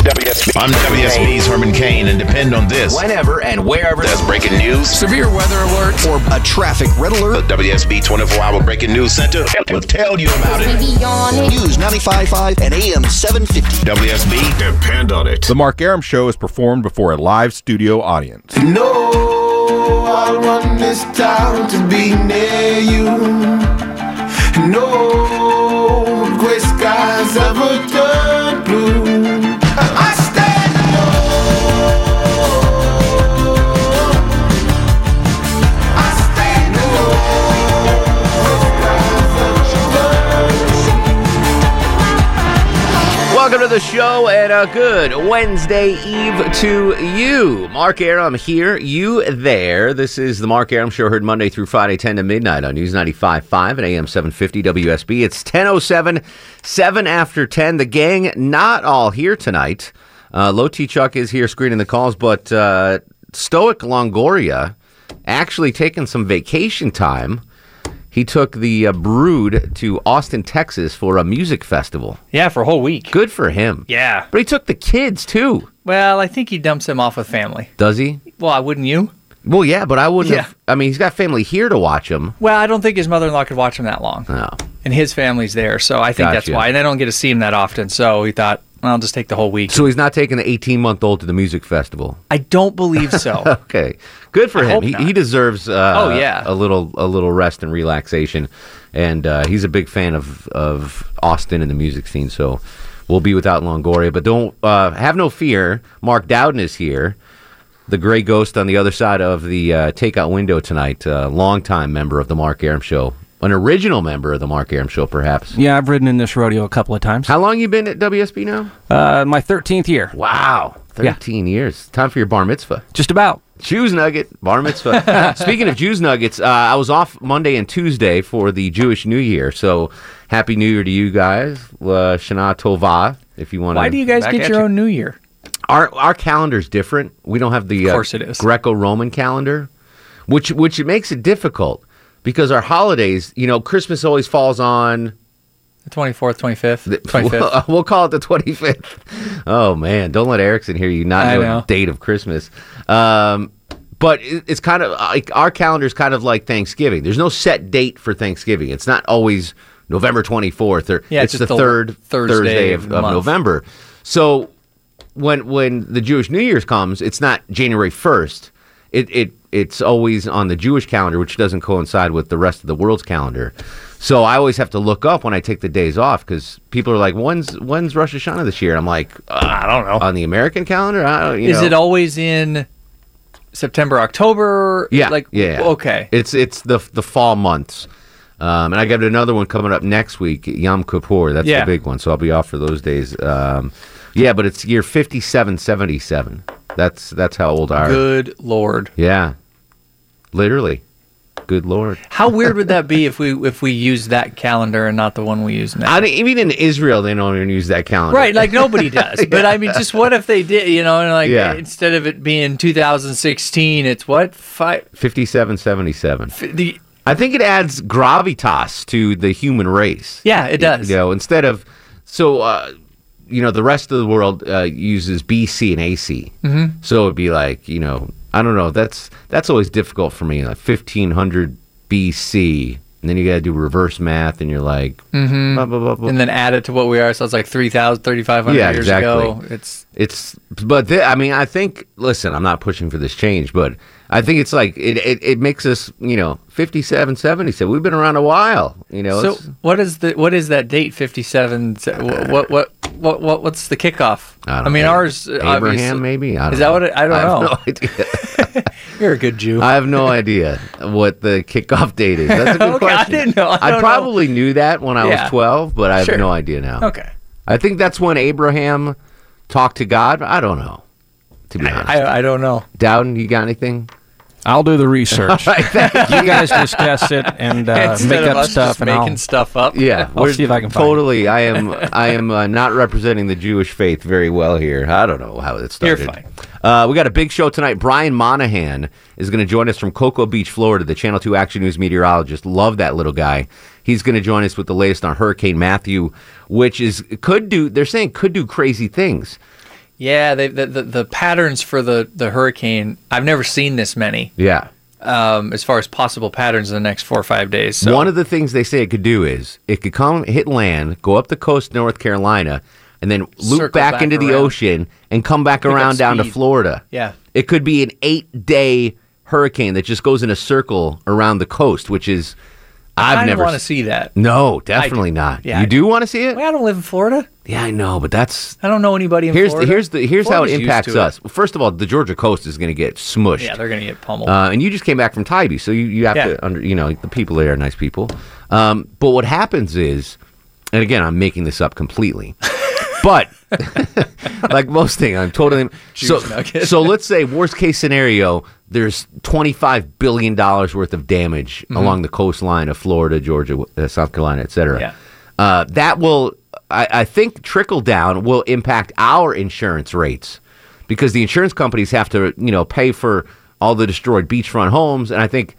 WSB. I'm WSB's Herman Cain, and depend on this. Whenever and wherever There's breaking news. severe weather alert, or a traffic red The alert. WSB 24 Hour Breaking News Center will tell you about it. News 95.5 and AM 750. WSB, Depend on it. The Mark Arum Show is performed before a live studio audience. No, I want this town to be near you. No gray skies ever turn blue. The show and a good Wednesday Eve to you. Mark Arum here, you there. This is the Mark Arum Show, heard Monday through Friday, 10 to midnight on News 95.5 and AM 750 WSB. It's 10.07, 7 after 10. The gang not all here tonight. Uh, Low T Chuck is here screening the calls, but uh, Stoic Longoria actually taking some vacation time. He took the uh, Brood to Austin, Texas for a music festival. Yeah, for a whole week. Good for him. Yeah. But he took the kids too. Well, I think he dumps them off with family. Does he? Well, I wouldn't you? Well, yeah, but I wouldn't Yeah. have. I mean, he's got family here to watch him. Well, I don't think his mother-in-law could watch him that long, No. and his family's there, so I think that's why. And they don't get to see him that often, so he thought, I'll just take the whole week. So he's not taking the 18 month old to the music festival. I don't believe so. Okay, good for I him. He, he deserves. Uh, Oh, yeah. a little a little rest and relaxation, and uh, he's a big fan of of Austin and the music scene. So we'll be without Longoria, but don't uh, have no fear. Mark Dowden is here. The gray ghost on the other side of the uh, takeout window tonight. Uh, longtime member of the Mark Arum Show, an original member of the Mark Arum Show, perhaps. Yeah, I've ridden in this rodeo a couple of times. How long you been at WSB now? Uh, my 13th year. Wow, Yeah. 13 years. Time for your bar mitzvah. Just about. Jews Nugget, bar mitzvah. Speaking of Jews Nuggets, uh, I was off Monday and Tuesday for the Jewish New Year. So happy New Year to you guys. Uh, Shana Tova, if you want to. Why do you guys get your you. own New Year? Our our calendar's different. We don't have the Of course it is. Greco-Roman calendar, which which it makes it difficult because our holidays, you know, Christmas always falls on The 24th, 25th, 25th. We'll, call it the 25th. Oh man, don't let Erickson hear you not know, know. the date of Christmas. Um, but it, it's kind of like our calendar is kind of like Thanksgiving. There's no set date for Thanksgiving. It's not always November 24th or Yeah, it's it's the third Thursday Thursday of of, the of month. November. So when when the Jewish New Year's comes, it's not January 1st. It it it's always on the Jewish calendar, which doesn't coincide with the rest of the world's calendar. So I always have to look up when I take the days off because people are like, "When's when's Rosh Hashanah this year?" I'm like, I don't know. on the American calendar. I don't, you Is know. it always in September, October? Yeah, Like, yeah. Okay. It's it's the the fall months. Um, and I got another one coming up next week, Yom Kippur. That's Yeah. the big one. So I'll be off for those days. Um, yeah, but it's year fifty-seven seventy-seven. That's that's how old our Good Lord. yeah, literally. Good lord. How weird would that be if we if we use that calendar and not the one we use now? I mean, even in Israel, they don't even use that calendar. Right, like nobody does. But I mean, just what if they did? You know, and like Yeah. instead of it being 2016, it's what five? fifty-seven seventy-seven. The I think it adds gravitas to the human race. yeah, it does. You know, instead of so, uh, you know, the rest of the world uh, uses BC and AC. Mm-hmm. So it'd be like, you know, I don't know. That's that's always difficult for me. Like fifteen hundred BC, and then you got to do reverse math, and you're like, Mm-hmm. blah, blah, blah. And then add it to what we are, so it's like 3,000, 3,500 Yeah, years exactly. ago. It's It's but th- I mean I think listen I'm not pushing for this change but I think it's like it it, it makes us you know 57 77 we've been around a while you know so. What is the what is that date? 57. What what what what, what what's the kickoff? I, don't mean, know. ours obviously- Abraham maybe I don't Is that what it- I don't have know. no idea You're a good Jew. I have no idea what the kickoff date is that's a good Okay, I question didn't know. I know. probably knew that when I Yeah. was 12 but I have Sure. no idea now okay. I think that's when Abraham talked to God? I don't know. To be honest, I, I don't know. Dowden, you got anything? I'll do the research. Right, thank you guys discuss it and uh, make of up us stuff, just and making I'll, stuff up. Yeah, I'll see if I can find it. totally. I am. I am uh, not representing the Jewish faith very well here. I don't know how it You're started. fine. Uh, we got a big show tonight. Brian Monahan is going to join us from Cocoa Beach, Florida. The Channel Two Action News meteorologist. Love that little guy. He's going to join us with the latest on Hurricane Matthew, which is could do. They're saying could do crazy things. Yeah, they, the, the the patterns for the the hurricane. I've never seen this many. Yeah. Um, as far as possible patterns in the next four or five days. So One of the things they say it could do is it could come hit land, go up the coast of North Carolina, and then loop Circle back, back into the ocean and come back Pick around down to. Florida. Yeah. It could be an eight day hurricane that just goes in a circle around the coast, which is I've kinda never want to see that. No, definitely not. Yeah, you I do want to see it? Well, I don't live in Florida. Yeah, I know, but that's I don't know anybody in here's Florida. the, here's the here's how it impacts to it. us. Well, first of all, the Georgia coast is going to get smushed. Yeah, they're gonna get pummeled. Uh, and you just came back from Tybee, so you, you have Yeah. to under you know the people there are nice people. Um, but what happens is, and again, I'm making this up completely, but like most things, I'm totally so. So let's say worst case scenario, there's 25 billion dollars worth of damage Mm-hmm. along the coastline of Florida, Georgia, uh, South Carolina, et cetera. Yeah. Uh, that will, I, I think, trickle down will impact our insurance rates because the insurance companies have to, you know, pay for all the destroyed beachfront homes, and I think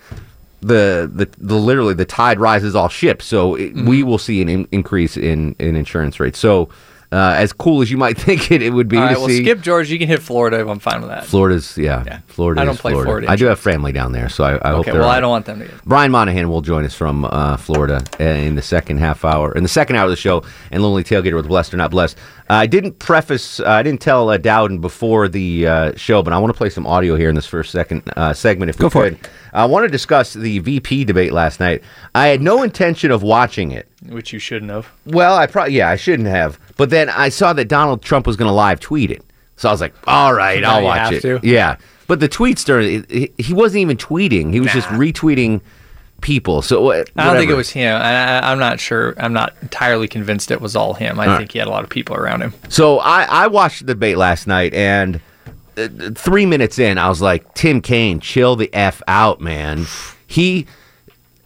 the the, the literally the tide rises all ships, so it, Mm-hmm. we will see an in, increase in in insurance rates. So, uh, as cool as you might think it, it would be All to well, see. skip George. You can hit Florida. If I'm fine with that. Florida's, yeah, Yeah. Florida. I don't is play Florida. Florida I do have family down there, so I, I hope okay, well, all I don't want them to get. Brian Monahan will join us from uh, Florida in the second half hour, in the second hour of the show, and Lonely Tailgater with Blessed or Not Blessed. I didn't preface, uh, I didn't tell uh, Dowden before the uh, show, but I want to play some audio here in this first second uh, segment, if we Go for could. I want to discuss the VP debate last night. I had no intention of watching it. Which you shouldn't have. Well, I probably yeah, I shouldn't have. But then I saw that Donald Trump was going to live tweet it, so I was like, all right, Now I'll you watch have it. to. Yeah, but the tweets during he, he wasn't even tweeting; he was just retweeting people. So uh, I don't think it was him. I, I, I'm not sure. I'm not entirely convinced it was all him. I All think he had a lot of people around him. So I I watched the debate last night, and uh, three minutes in, I was like, Tim Kaine, chill the f out, man. He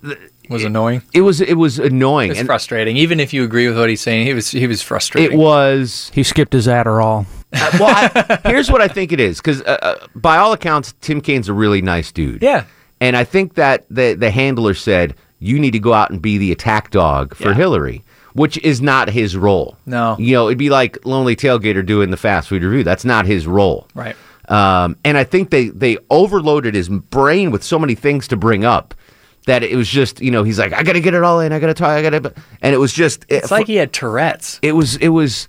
It was annoying. it was it was annoying, It's frustrating. Even if you agree with what he's saying, he was he was frustrating. it was he skipped his Adderall. Uh, well, I, here's what I think it is, because uh, uh, by all accounts, Tim Kaine's a really nice dude. Yeah. And I think that the the handler said you need to go out and be the attack dog for Yeah. Hillary, which is not his role. No. you know, it'd be like Lonely Tailgater doing the fast food review. That's not his role. Right. Um, and I think they they overloaded his brain with so many things to bring up that it was just you know he's like I got to get it all in. I got to talk. I got to, and it was just It's like he had Tourette's. it was it was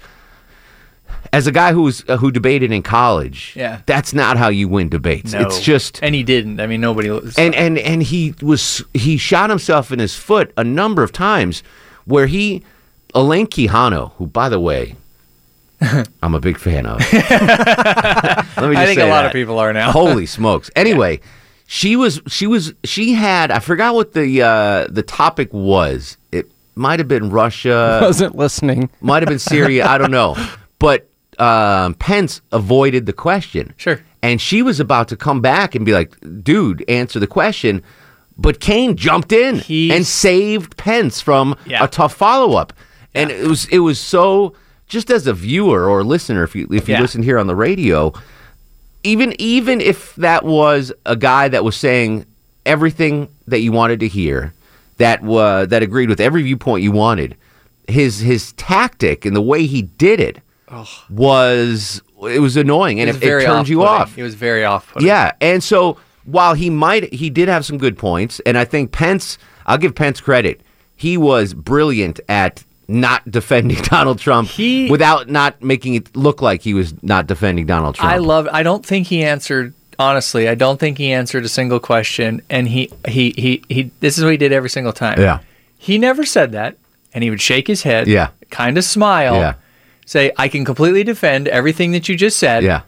as a guy who was uh, who debated in college Yeah. that's not how you win debates No. it's just and he didn't. I mean, nobody. Was, and and and he was he shot himself in his foot a number of times where he Elaine Quijano who by the way I'm a big fan of let me just I think say a lot that. of people are now. holy smokes anyway she was she was she had I forgot what the uh the topic was it might have been Russia Wasn't listening. might have been Syria. I don't know. But um, Pence avoided the question. Sure. And she was about to come back and be like, dude, answer the question. But Kaine jumped in He's- and saved Pence from Yeah. a tough follow up. And it was it was so just as a viewer or listener, if you if you Yeah. listen here on the radio, even even if that was a guy that was saying everything that you wanted to hear, that was that agreed with every viewpoint you wanted, his his tactic and the way he did it was it was annoying and it it, was it turned you off-putting. It was very off-putting. Yeah, and so while he might he did have some good points, and I think Pence, I'll give Pence credit. He was brilliant at not defending Donald Trump He- without not making it look like he was not defending Donald Trump. I love. I don't think he answered. Honestly, I don't think he answered a single question. And he he he he. This is what he did every single time. Yeah. He never said that, and he would shake his head. Yeah. Kind of smile. Yeah. Say, I can completely defend everything that you just said. Yeah.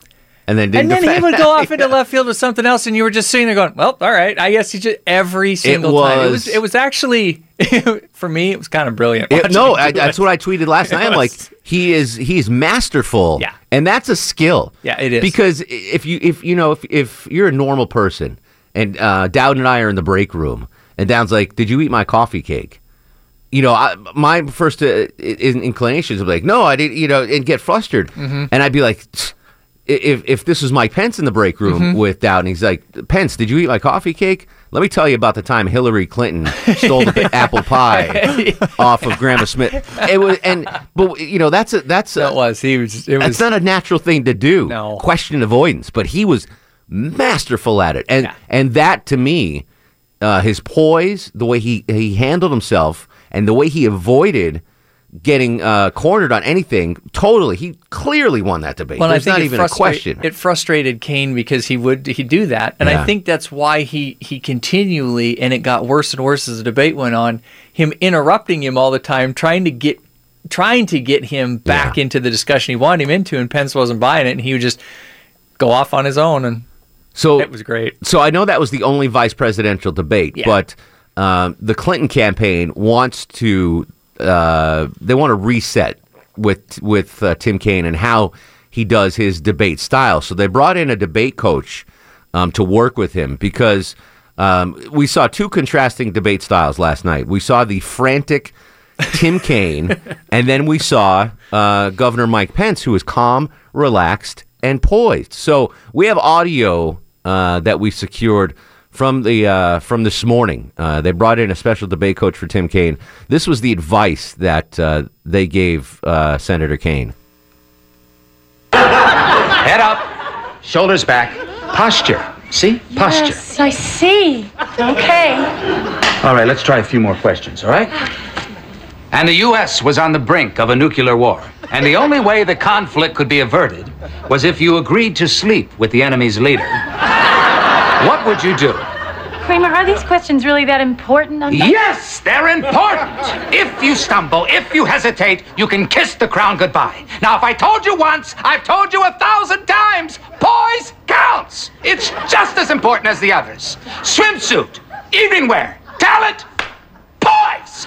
and then didn't And then he would go off into left field with something else, and you were just sitting there going, "Well, all right, I guess he just every single time." It was- was it was actually for me, it was kind of brilliant. It- no, I, that's what I tweeted last night. I'm like, was- he is he's masterful. Yeah. and that's a skill. Yeah, it is. because if you if you know if if you're a normal person and uh, Dowd and I are in the break room and Dowd's like, "Did you eat my coffee cake?" You know, I, my first uh, in- inclination is be like, "No, I didn't." You know, and get flustered, Mm-hmm. and I'd be like. If, if this was Mike Pence in the break room Mm-hmm. with Dowd, and he's like, Pence, did you eat my coffee cake? Let me tell you about the time Hillary Clinton stole the apple pie off of Grandma Smith. It was, and but you know that's a that's a, That was he was it was that's not a natural thing to do. No. question avoidance, but he was masterful at it, and Yeah. and that to me, uh, his poise, the way he he handled himself, and the way he avoided getting uh, cornered on anything, totally, he clearly won that debate. Well, There's not even a question. It frustrated Kaine because he would he do that, and Yeah. I think that's why he he continually and it got worse and worse as the debate went on. Him interrupting him all the time, trying to get trying to get him back Yeah. into the discussion he wanted him into, and Pence wasn't buying it, and he would just go off on his own, and so it was great. So I know that was the only vice presidential debate, Yeah. but um, the Clinton campaign wants to uh, they want to reset with with uh, Tim Kaine and how he does his debate style. So they brought in a debate coach um, to work with him because um, we saw two contrasting debate styles last night. We saw the frantic Tim Kaine, and then we saw uh, Governor Mike Pence, who is calm, relaxed, and poised. So we have audio uh, that we secured from the uh, from this morning. Uh, they brought in a special debate coach for Tim Kaine. This was the advice that uh, they gave uh, Senator Kaine. Head up, shoulders back, posture. See? Posture. Yes, I see. Okay. All right, let's try a few more questions, all right? And the U.S. was on the brink of a nuclear war. And the only way the conflict could be averted was if you agreed to sleep with the enemy's leader. What would you do? Kramer, are these questions really that important? I'm Yes, they're important. If you stumble, if you hesitate, you can kiss the crown goodbye. Now, if I told you once, I've told you a thousand times. Poise counts. It's just as important as the others. Swimsuit, evening wear, talent, poise.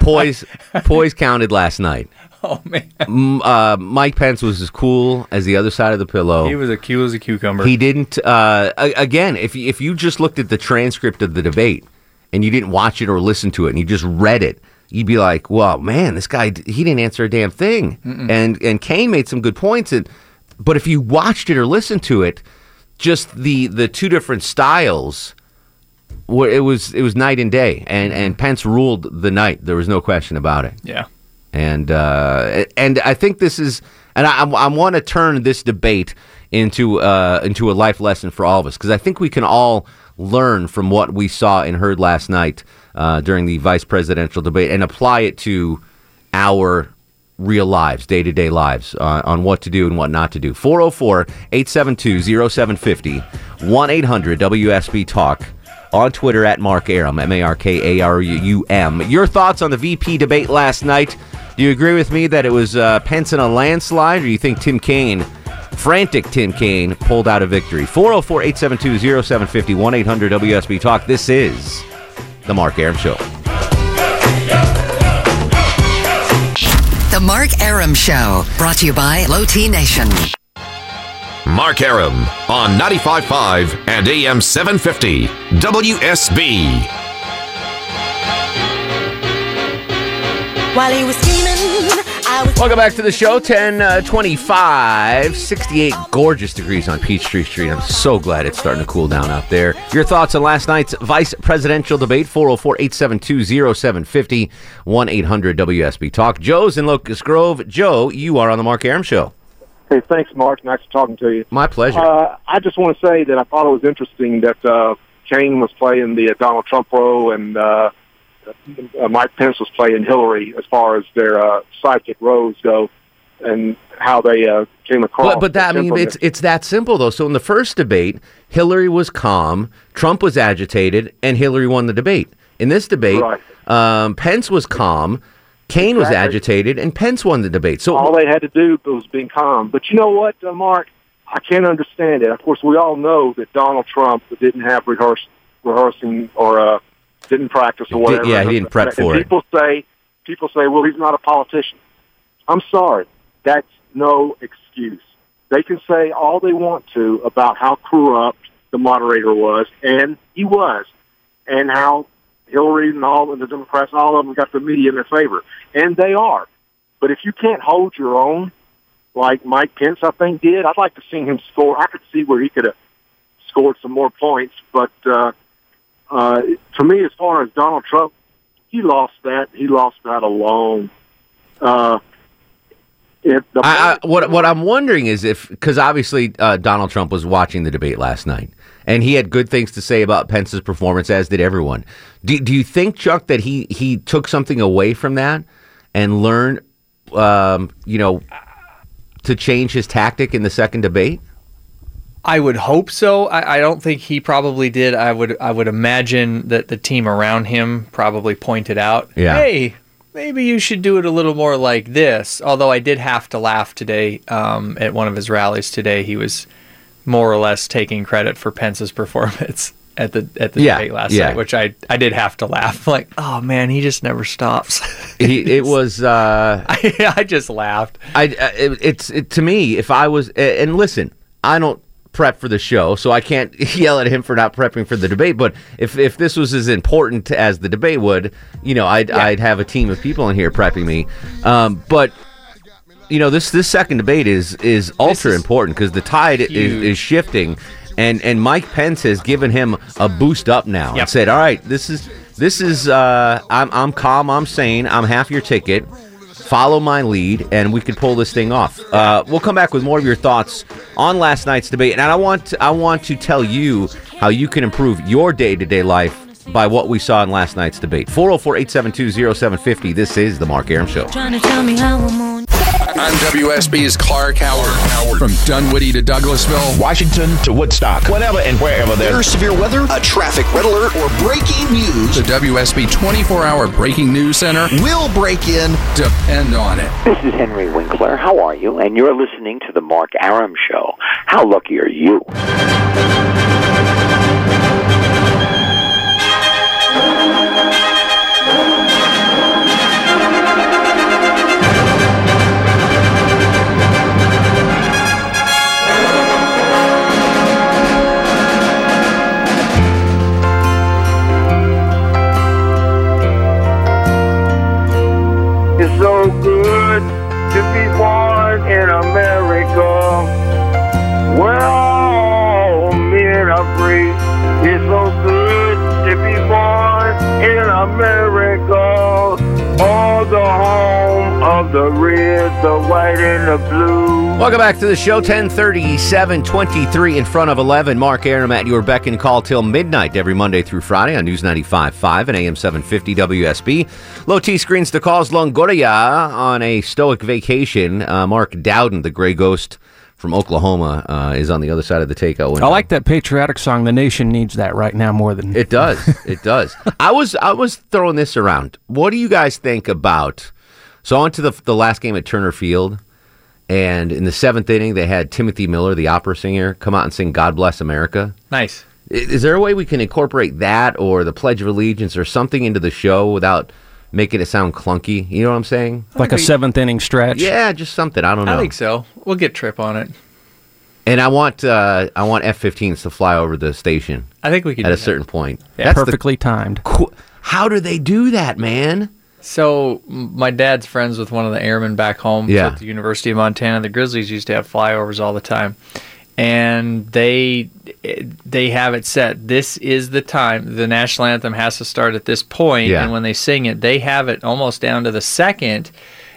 Poise, poise counted last night. Oh man, M- Uh, Mike Pence was as cool as the other side of the pillow. he was a cute as a cucumber. He didn't. Uh, a- again, if you- if you just looked at the transcript of the debate and you didn't watch it or listen to it and you just read it, you'd be like, "Well, man, this guy he didn't answer a damn thing." And and Kaine made some good points. And, but if you watched it or listened to it, just the the two different styles. It was it was night and day, and and Pence ruled the night. There was no question about it yeah. And uh, and I think this is, and I, I want to turn this debate into uh, into a life lesson for all of us because I think we can all learn from what we saw and heard last night uh, during the vice presidential debate and apply it to our real lives, day to day lives, uh, on what to do and what not to do. 404 872 0750 1 800 WSB Talk on Twitter at Mark Arum, M A R K A R U M. Your thoughts on the VP debate last night? Do you agree with me that it was uh, Pence in a landslide, or do you think Tim Kaine, frantic Tim Kaine, pulled out a victory? 404 872 0750 1 800 WSB Talk. This is The Mark Arum Show. The Mark Arum Show, brought to you by Low T Nation. Mark Arum on 95.5 and AM 750 WSB. While he was scheming, I was. Welcome back to the show. 10 uh, 25, 68 gorgeous degrees on Peachtree Street. I'm so glad it's starting to cool down out there. Your thoughts on last night's vice presidential debate 404 872 0750 1 800 WSB Talk. Joe's in Locust Grove. Joe, you are on the Mark Arum Show. Hey, thanks, Mark. Nice talking to you. My pleasure. Uh, I just want to say that I thought it was interesting that uh, Kaine was playing the uh, Donald Trump role and uh, Mike Pence was playing Hillary as far as their uh, sidekick roles go and how they uh, came across. But, but that, I mean, it's it's that simple though. So in the first debate, Hillary was calm, Trump was agitated, and Hillary won the debate. In this debate, Right. um, Pence was calm, Kaine was agitated, and Pence won the debate. So all they had to do was being calm. But you know what, uh, Mark? I can't understand it. Of course, we all know that Donald Trump didn't have rehearse, rehearsing or uh, didn't practice or whatever. yeah, he didn't prep And for it. People say, people say, well, he's not a politician. I'm sorry, that's no excuse. They can say all they want to about how corrupt the moderator was, and he was, and how Hillary and all of the Democrats, all of them got the media in their favor, and they are. But if you can't hold your own, like Mike Pence, I think did, I'd like to see him score. I could see where he could have scored some more points, but uh, uh, to me, as far as Donald Trump, he lost that. He lost that alone. Uh, I, I, what what I'm wondering is if because obviously uh, Donald Trump was watching the debate last night and he had good things to say about Pence's performance, as did everyone. Do, do you think Chuck that he he took something away from that and learned, um, you know, to change his tactic in the second debate? I would hope so. I, I don't think he probably did. I would I would imagine that the team around him probably pointed out, Yeah. hey, maybe you should do it a little more like this. Although I did have to laugh today um, at one of his rallies today. He was more or less taking credit for Pence's performance at the at the Yeah, debate last yeah. night, which I I did have to laugh. Like, oh man, he just never stops. He, it was. Uh, I, I just laughed. I uh, it, it's it, to me if I was and listen, I don't prep for the show, so I can't yell at him for not prepping for the debate. But if if this was as important as the debate would, you know, I'd I'd have a team of people in here prepping me. Um, but you know, this this second debate is is ultra important because the tide is, is shifting, and and Mike Pence has given him a boost up now and Yep. said, all right, this is this is uh, I'm I'm calm, I'm sane, I'm half your ticket. Follow my lead, and we can pull this thing off. Uh, we'll come back with more of your thoughts on last night's debate, and I want I want to tell you how you can improve your day to day life by what we saw in last night's debate. 404 872 0750. This is The Mark Arum Show. Trying to tell me how I'm WSB's Clark Howard. From Dunwoody to Douglasville, Washington to Woodstock, whenever and wherever there's There's severe weather, a traffic red alert, or breaking news. the WSB 24 hour breaking news center. We'll break in. Depend on it. This is Henry Winkler. How are you? And you're listening to the Mark Arum Show. How lucky are you? America. Oh, the home of the red, the white, and the blue. Welcome back to the show. 1037, 23 in front of 11. Mark Arum at your beck and call till midnight every Monday through Friday on News 95.5 and AM 750 WSB. Low T screens the calls Longoria on a stoic vacation. Uh, Mark Dowden, the gray ghost from Oklahoma, uh, is on the other side of the takeout window. I like that patriotic song. The nation needs that right now more than It does. It does. I was I was throwing this around. What do you guys think about? So I went to the the last game at Turner Field, and in the seventh inning, they had Timothy Miller, the opera singer, come out and sing "God Bless America." Nice. Is there a way we can incorporate that or the Pledge of Allegiance or something into the show without making it sound clunky? You know what I'm saying? like a seventh inning stretch. Yeah, just something. I don't know. I think so. We'll get Trip on it. And I want uh, I want F-15s to fly over the station. I think we can at do a that. certain point. Yeah. That's the- Perfectly timed. how do they do that, man? So my dad's friends with one of the airmen back home Yeah. at the University of Montana. The Grizzlies used to have flyovers all the time, and they they have it set. This is the time. The national anthem has to start at this point, Yeah. and when they sing it, they have it almost down to the second.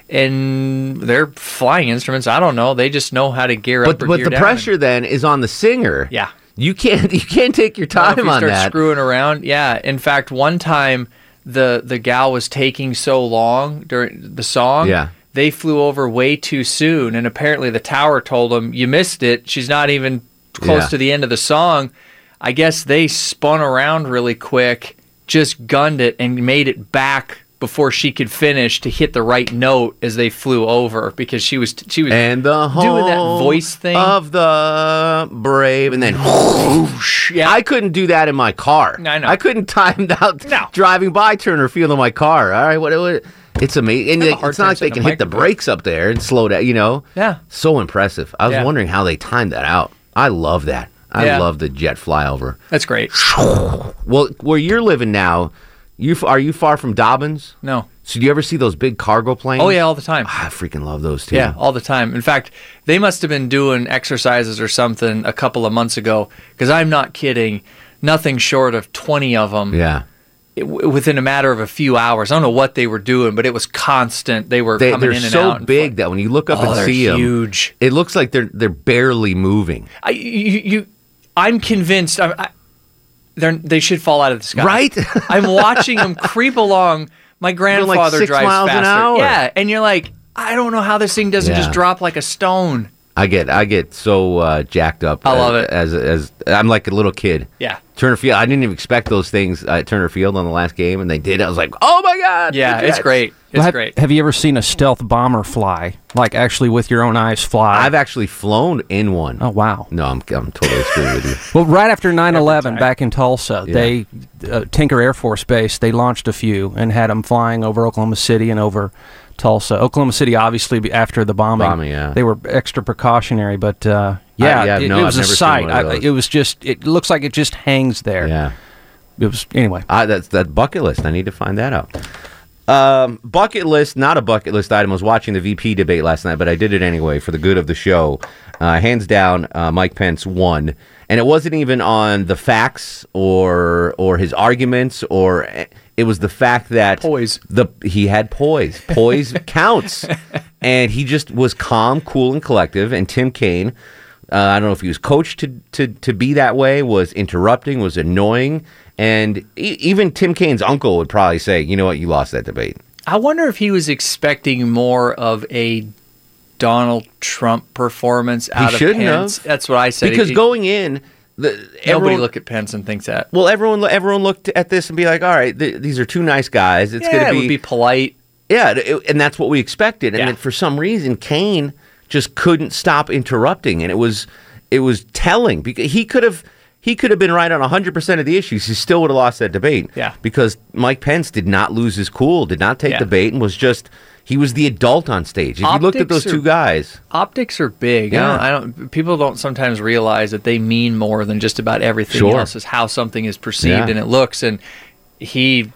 And they're flying instruments. I don't know. They just know how to gear up. But or but gear the down. pressure then is on the singer. Yeah. You can't you can't take your Well, time you on start that. screwing around, yeah. In fact, one time the the gal was taking so long during the song. Yeah. They flew over way too soon, and apparently the tower told them you missed it. She's not even close Yeah. to the end of the song. I guess they spun around really quick, just gunned it, and made it back before she could finish to hit the right note as they flew over because she was she was and the doing that voice thing. of the brave, and then whoosh. Yeah. I couldn't do that in my car. I know. I couldn't time out No. driving by Turner Field in my car. All right, what? what it's amazing, and I have a like, it's not like they can hit the brakes up there and slow down. You know, Yeah. so impressive. I was Yeah. wondering how they timed that out. I love that. I Yeah. love the jet flyover. That's great. Well, where you're living now, you are you far from Dobbins? No. So do you ever see those big cargo planes? Oh yeah, all the time. Ah, I freaking love those too. Yeah, all the time. In fact, they must have been doing exercises or something a couple of months ago because I'm not kidding. Nothing short of 20 of them Yeah. Within a matter of a few hours. I don't know what they were doing, but it was constant. They were They, coming they're in and so out. big that when you look up Oh, and they're see them, huge. it looks like they're they're barely moving. I, you, you, I'm convinced. I, I, they're, they should fall out of the sky. Right? I'm watching them creep along. My grandfather six drives faster. Yeah, and you're like, I don't know how this thing doesn't Yeah. just drop like a stone. I get I get so uh, jacked up. I as, love it. As as I'm like a little kid. Yeah. Turner Field. I didn't even expect those things at Turner Field on the last game, and they did. I was like, oh my god. Yeah, it's great. It's Well, have, great. Have you ever seen a stealth bomber fly? Like actually with your own eyes fly? I've actually flown in one. oh wow. No, I'm I'm totally screwing with you. Well, right after 9/11, back in Tulsa, Yeah. they uh, Tinker Air Force Base they launched a few and had them flying over Oklahoma City and over Tulsa. Oklahoma City, obviously, after the bombing, Bombing, yeah. they were extra precautionary, but uh, yeah, yeah, it, no, it was I've a sight. I, it was just it looks like it just hangs there. Yeah. It was anyway. I, that's that bucket list. I need to find that out. Um, bucket list, not a bucket list item. I was watching the VP debate last night, but I did it anyway for the good of the show. Uh, hands down, uh, Mike Pence won, and it wasn't even on the facts or or his arguments, or it was the fact that Poise. The he had poise. Poise counts, and he just was calm, cool, and collective. And Tim Kaine. Uh, I don't know if he was coached to, to, to be that way, was interrupting, was annoying. And e- even Tim Kaine's uncle would probably say, you know what, you lost that debate. I wonder if he was expecting more of a Donald Trump performance out of shouldn't Pence. have. That's what I said. Because He- going in, the, nobody everyone, look at Pence and thinks that. well, everyone everyone looked at this and be like, all right, th- these are two nice guys. It's yeah, going to would be polite. Yeah, it- and that's what we expected. And Yeah. then for some reason, Kaine just couldn't stop interrupting, and it was it was telling because he could have he could have been right on 100% of the issues. He still would have lost that debate. Yeah. Because Mike Pence did not lose his cool, did not take Yeah. the bait, and was just he was the adult on stage. If you looked at those are- two guys, Optics are big. I, Yeah. don't, I don't. People don't sometimes realize that they mean more than just about everything Sure. else. Is how something is perceived Yeah. and it looks. And he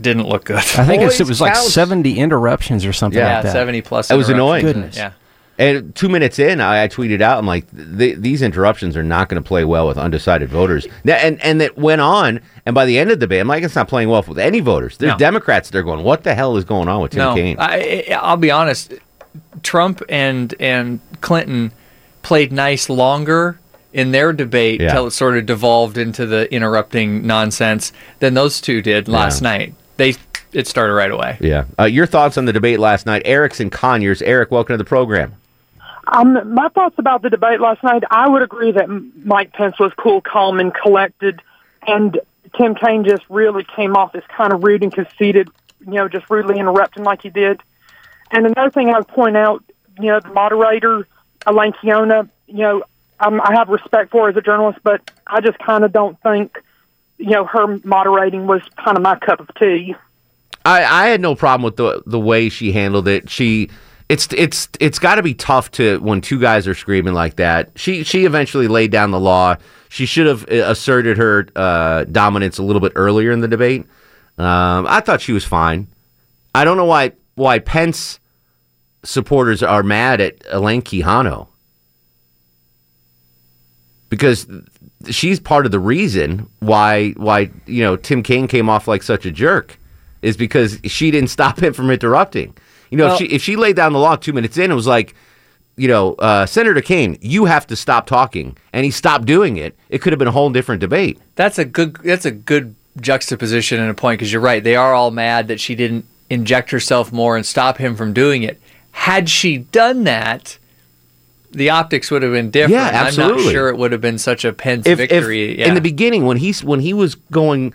didn't look good. I think it was like 70 interruptions or something Yeah, like that. seventy plus. That was annoying. Goodness. Yeah. And two minutes in, I, I tweeted out, I'm like, these interruptions are not going to play well with undecided voters. And and it went on, and by the end of the debate, I'm like, it's not playing well with any voters. There's No. Democrats that are going, what the hell is going on with Tim no, Kaine? I, I- I'll be honest. Trump and and Clinton played nice longer in their debate Yeah. till it sort of devolved into the interrupting nonsense than those two did last Yeah. night. They it started right away. yeah. Uh, your thoughts on the debate last night? Eric's and Conyers. Eric, welcome to the program. Um, my thoughts about the debate last night, I would agree that Mike Pence was cool, calm, and collected, and Tim Kaine just really came off as kind of rude and conceited, you know, just rudely interrupting like he did. And another thing I would point out, you know, the moderator, Elaine Quijano, you know, um, I have respect for her as a journalist, but I just kind of don't think, you know, her moderating was kind of my cup of tea. I, I had no problem with the the way she handled it. She it's it's it's got to be tough to when two guys are screaming like that. She she eventually laid down the law. She should have uh, asserted her uh, dominance a little bit earlier in the debate. Um, I thought she was fine. I don't know why why Pence supporters are mad at Elaine Quijano because she's part of the reason why why you know Tim Kaine came off like such a jerk is because she didn't stop him from interrupting. You know, Well- if she if she laid down the law two minutes in, it was like, you know, uh, Senator Kaine, you have to stop talking, and he stopped doing it. It could have been a whole different debate. That's a good. That's a good juxtaposition and a point because you're right. They are all mad that she didn't inject herself more and stop him from doing it. Had she done that, the optics would have been different. Yeah, absolutely. I'm not sure it would have been such a Pence If, if victory. yeah. in the beginning when he's when he was going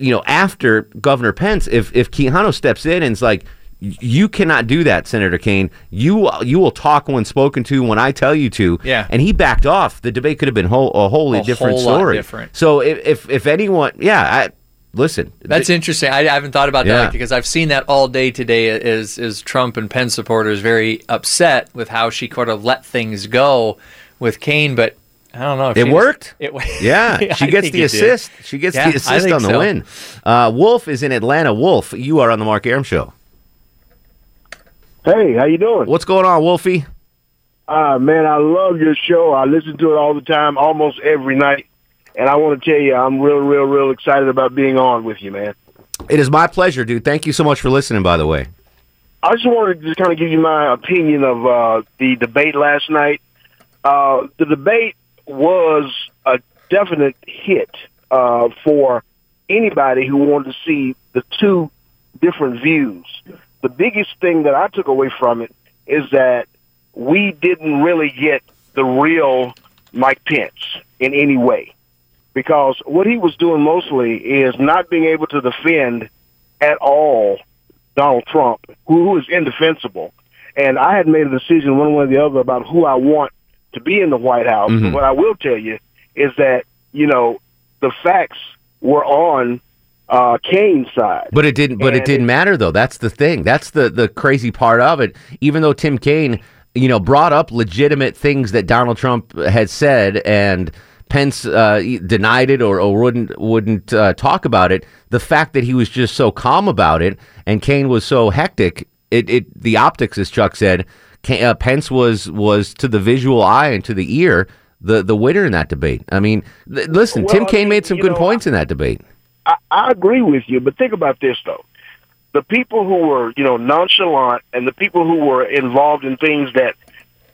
you know, after Governor Pence, if if Quijano steps in and is like, you cannot do that, Senator Kaine. You you will talk when spoken to when I tell you to. Yeah. And he backed off. The debate could have been whole, a wholly A different whole story. different. So if, if if anyone, yeah, I, listen. That's interesting. I, I haven't thought about Yeah. that because I've seen that all day today. Is is Trump and Pence supporters very upset with how she could of let things go with Kaine? But I don't know. if It worked. It, Yeah, she gets the it did. assist. She gets Yeah, the assist on the so. win. Uh, Wolf is in Atlanta. Wolf, you are on the Mark Arum show. Hey, how you doing? What's going on, Wolfie? Uh, man, I love your show. I listen to it all the time, almost every night. And I want to tell you, I'm real, real, real excited about being on with you, man. It is my pleasure, dude. Thank you so much for listening. By the way, I just wanted to just kind of give you my opinion of uh, the debate last night. Uh, the debate was a definite hit uh, for anybody who wanted to see the two different views. The biggest thing that I took away from it is that we didn't really get the real Mike Pence in any way. Because what he was doing mostly is not being able to defend at all Donald Trump, who, is indefensible. And I had made a decision one way or the other about who I want to be in the White House. Mhm. But what I will tell you is that, you know, the facts were on uh, Kaine's side. but it didn't. But it didn't matter though. That's the thing. That's the the crazy part of it. Even though Tim Kaine, you know, brought up legitimate things that Donald Trump had said, and Pence uh, denied it or, or wouldn't wouldn't uh, talk about it. The fact that he was just so calm about it, and Kaine was so hectic. It, it the optics, as Chuck said, Ka- uh, Pence was was to the visual eye and to the ear the the winner in that debate. I mean, th- listen, Well, Tim I Kaine mean, made some good know, points in that debate. I, I agree with you, but think about this though. The people who were, you know, nonchalant and the people who were involved in things that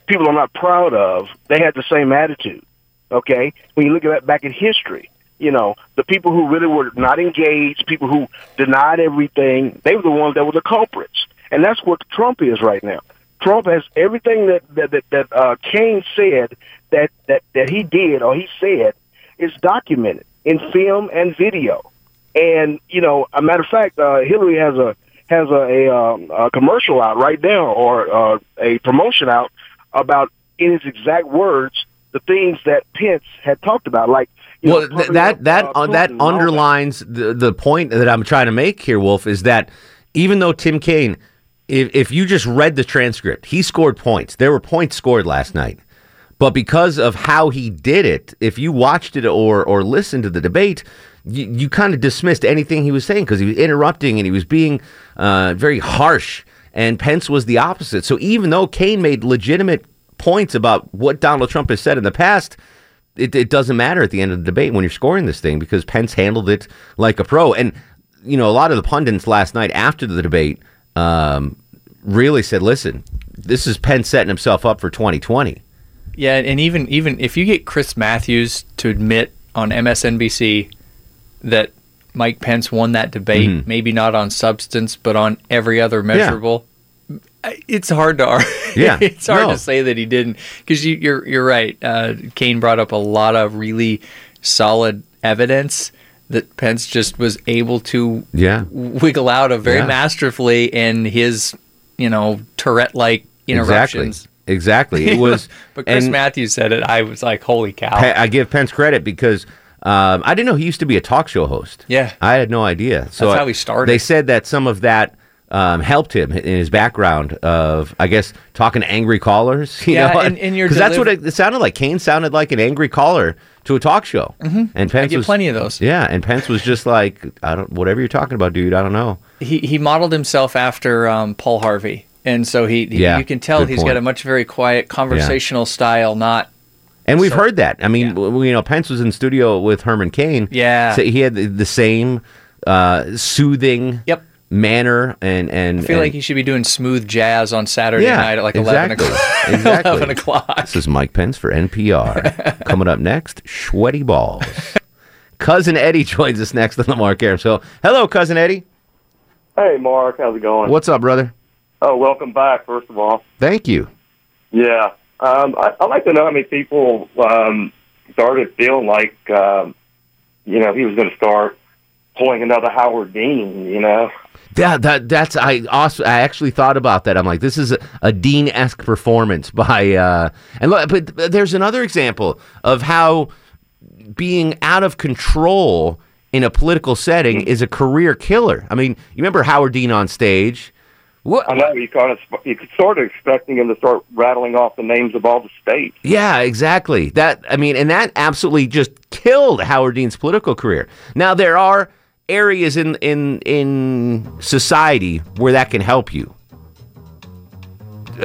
people are not proud of, they had the same attitude. Okay? When you look at that back in history, you know, the people who really were not engaged, people who denied everything, they were the ones that were the culprits. And that's what Trump is right now. Trump has everything that that that, that uh, Kaine said that, that that he did or he said is documented in film and video. And you know, a matter of fact, uh, Hillary has a has a, a, um, a commercial out right now or uh, a promotion out about in his exact words the things that Pence had talked about, like well, know, th- that that uh, uh, that Putin and all underlines the the point that I'm trying to make here, Wolf, is that even though Tim Kaine, if if you just read the transcript, he scored points. There were points scored last night, but because of how he did it, if you watched it or or listened to the debate. You, you kind of dismissed anything he was saying because he was interrupting and he was being uh, very harsh. And Pence was the opposite. So even though Kaine made legitimate points about what Donald Trump has said in the past, it, it doesn't matter at the end of the debate when you're scoring this thing because Pence handled it like a pro. And you know, a lot of the pundits last night after the debate um, really said, "Listen, this is Pence setting himself up for 2020." Yeah, and even even if you get Chris Matthews to admit on MSNBC that Mike Pence won that debate, Mhm. maybe not on substance, but on every other measurable, it's hard to argue. Yeah, it's hard no. to say that he didn't because you, you're you're right. Uh, Kaine brought up a lot of really solid evidence that Pence just was able to Yeah. wiggle out of very Yeah. masterfully in his you know Tourette like interruptions. Exactly. Exactly. It was. but Chris and- Matthews said it. I was like, holy cow. I give Pence credit because um, I didn't know he used to be a talk show host. Yeah. I had no idea. So That's how he started. They said that some of that um, helped him in his background of, I guess, talking to angry callers. You Yeah, know? and- and your because that's what it, it sounded like. Kaine sounded like an angry caller to a talk show, Mhm. and I Pence get was plenty of those. Yeah, and Pence was just like, I don't, whatever you're talking about, dude. I don't know. he he modeled himself after um, Paul Harvey, and so he, he- Yeah, you can tell good he's point. got a much very quiet conversational style, not And we've So- heard that. I mean, w- you know, Pence was in studio with Herman Cain. Yeah. So he had the, the same uh, soothing Yep. manner and and I feel and- like he should be doing smooth jazz on Saturday yeah, night at like exactly. 11 o'clock. exactly. 11 o'clock. This is Mike Pence for NPR. Coming up next, sweaty balls. cousin Eddie joins us next on the Mark Arum. So, hello, cousin Eddie. Hey, Mark, how's it going? What's up, brother? Oh, welcome back, first of all. Thank you. Yeah. Um, I, I'd like to know how many people um, started feeling like, um, you know, he was going to start pulling another Howard Dean. You know. Yeah, that that's I also I actually thought about that. I'm like, this is a, a Dean esque performance by uh, and look, but there's another example of how being out of control in a political setting is a career killer. I mean, you remember Howard Dean on stage? What? I know you kind of you sort of expecting him to start rattling off the names of all the states. Yeah, exactly. That I mean, and that absolutely just killed Howard Dean's political career. Now there are areas in in in society where that can help you.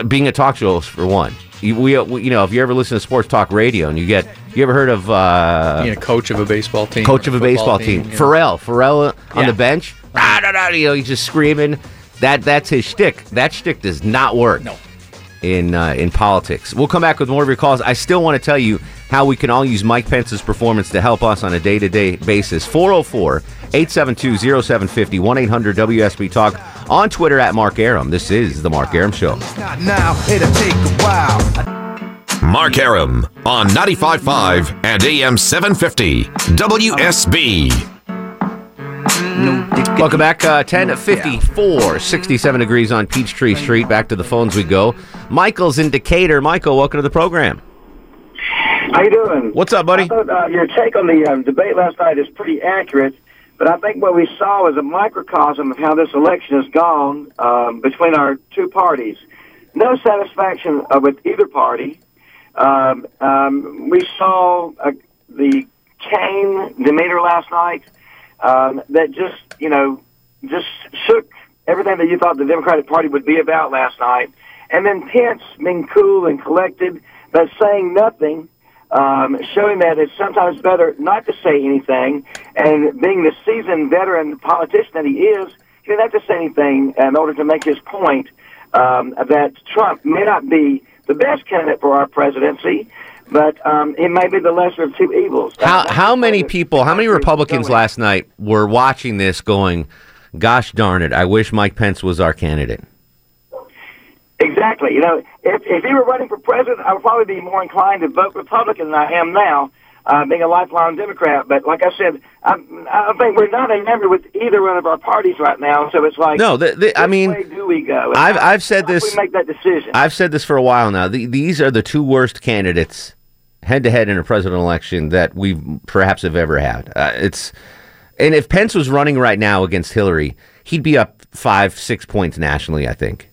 Being a talk show host, for one. You, we, we, you know, if you ever listen to sports talk radio and you get, you ever heard of uh, Being a coach of a baseball team. coach of or a baseball team, you know. Pharrell, Pharrell on Yeah. the bench, ah, da, da, you know, he's just screaming. That that's his shtick. That shtick does not work. No. In uh, in politics, we'll come back with more of your calls. I still want to tell you how we can all use Mike Pence's performance to help us on a day to day basis. 404 872 0750 1 800 WSB Talk on Twitter at Mark Arum. This is The Mark Arum Show. Not now, it'll take a while. Mark Arum on 95.5 and AM 750 WSB. Welcome back. Uh, 1054, 67 degrees on Peachtree Street. Back to the phones we go. Michael's in Decatur. Michael, welcome to the program. How you doing? What's up, buddy? I thought uh, your take on the um, debate last night is pretty accurate, but I think what we saw was a microcosm of how this election has gone um, between our two parties. No satisfaction uh, with either party. Um, um, we saw uh, the Kaine demeanor last night um, that just, you know, just shook everything that you thought the Democratic Party would be about last night. And then Pence being cool and collected, but saying nothing, um, showing that it's sometimes better not to say anything. And being the seasoned veteran politician that he is, he didn't have to say anything in order to make his point um, that Trump may not be the best candidate for our presidency, but um, it may be the lesser of two evils. How, how many people, how many Republicans last night were watching this going, gosh darn it, I wish Mike Pence was our candidate? Exactly. You know, if if he were running for president, I would probably be more inclined to vote Republican than I am now, uh, being a lifelong Democrat. But like I said, I, I think we're not enamored with either one of our parties right now. So it's like, No, the, the, I mean, way do we go? And I've, I've said this. We make that decision. I've said this for a while now. The, these are the two worst candidates head to head in a presidential election that we perhaps have ever had. Uh, it's and if Pence was running right now against Hillary, he'd be up five, six points nationally. I think.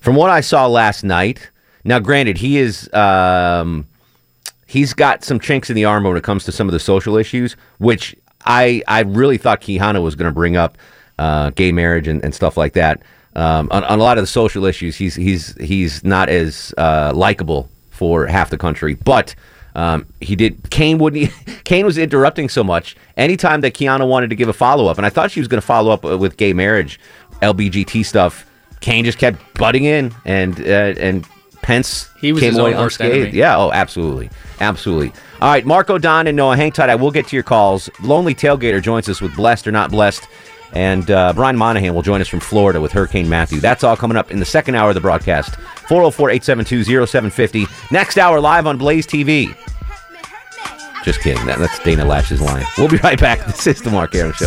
From what I saw last night, now granted, he is um, he's got some chinks in the armor when it comes to some of the social issues, which I I really thought Quijano was going to bring up uh, gay marriage and, and stuff like that. Um, on, on a lot of the social issues, he's he's he's not as uh, likable for half the country, but. Um, he did. Kaine wouldn't. Kaine was interrupting so much. Anytime that Quijano wanted to give a follow up, and I thought she was going to follow up uh, with gay marriage, LBGT stuff. Kaine just kept butting in, and uh, and Pence He was came away unscathed. enemy. Yeah. Oh, absolutely, absolutely. All right, Marco Don and Noah, hang tight. I will get to your calls. Lonely Tailgater joins us with blessed or not blessed, and uh, Brian Monahan will join us from Florida with Hurricane Matthew. That's all coming up in the second hour of the broadcast. 404-872-0750. Next hour live on Blaze TV. Just kidding. That, that's Dana Loesch's line. We'll be right back. This is the Mark Arum Show.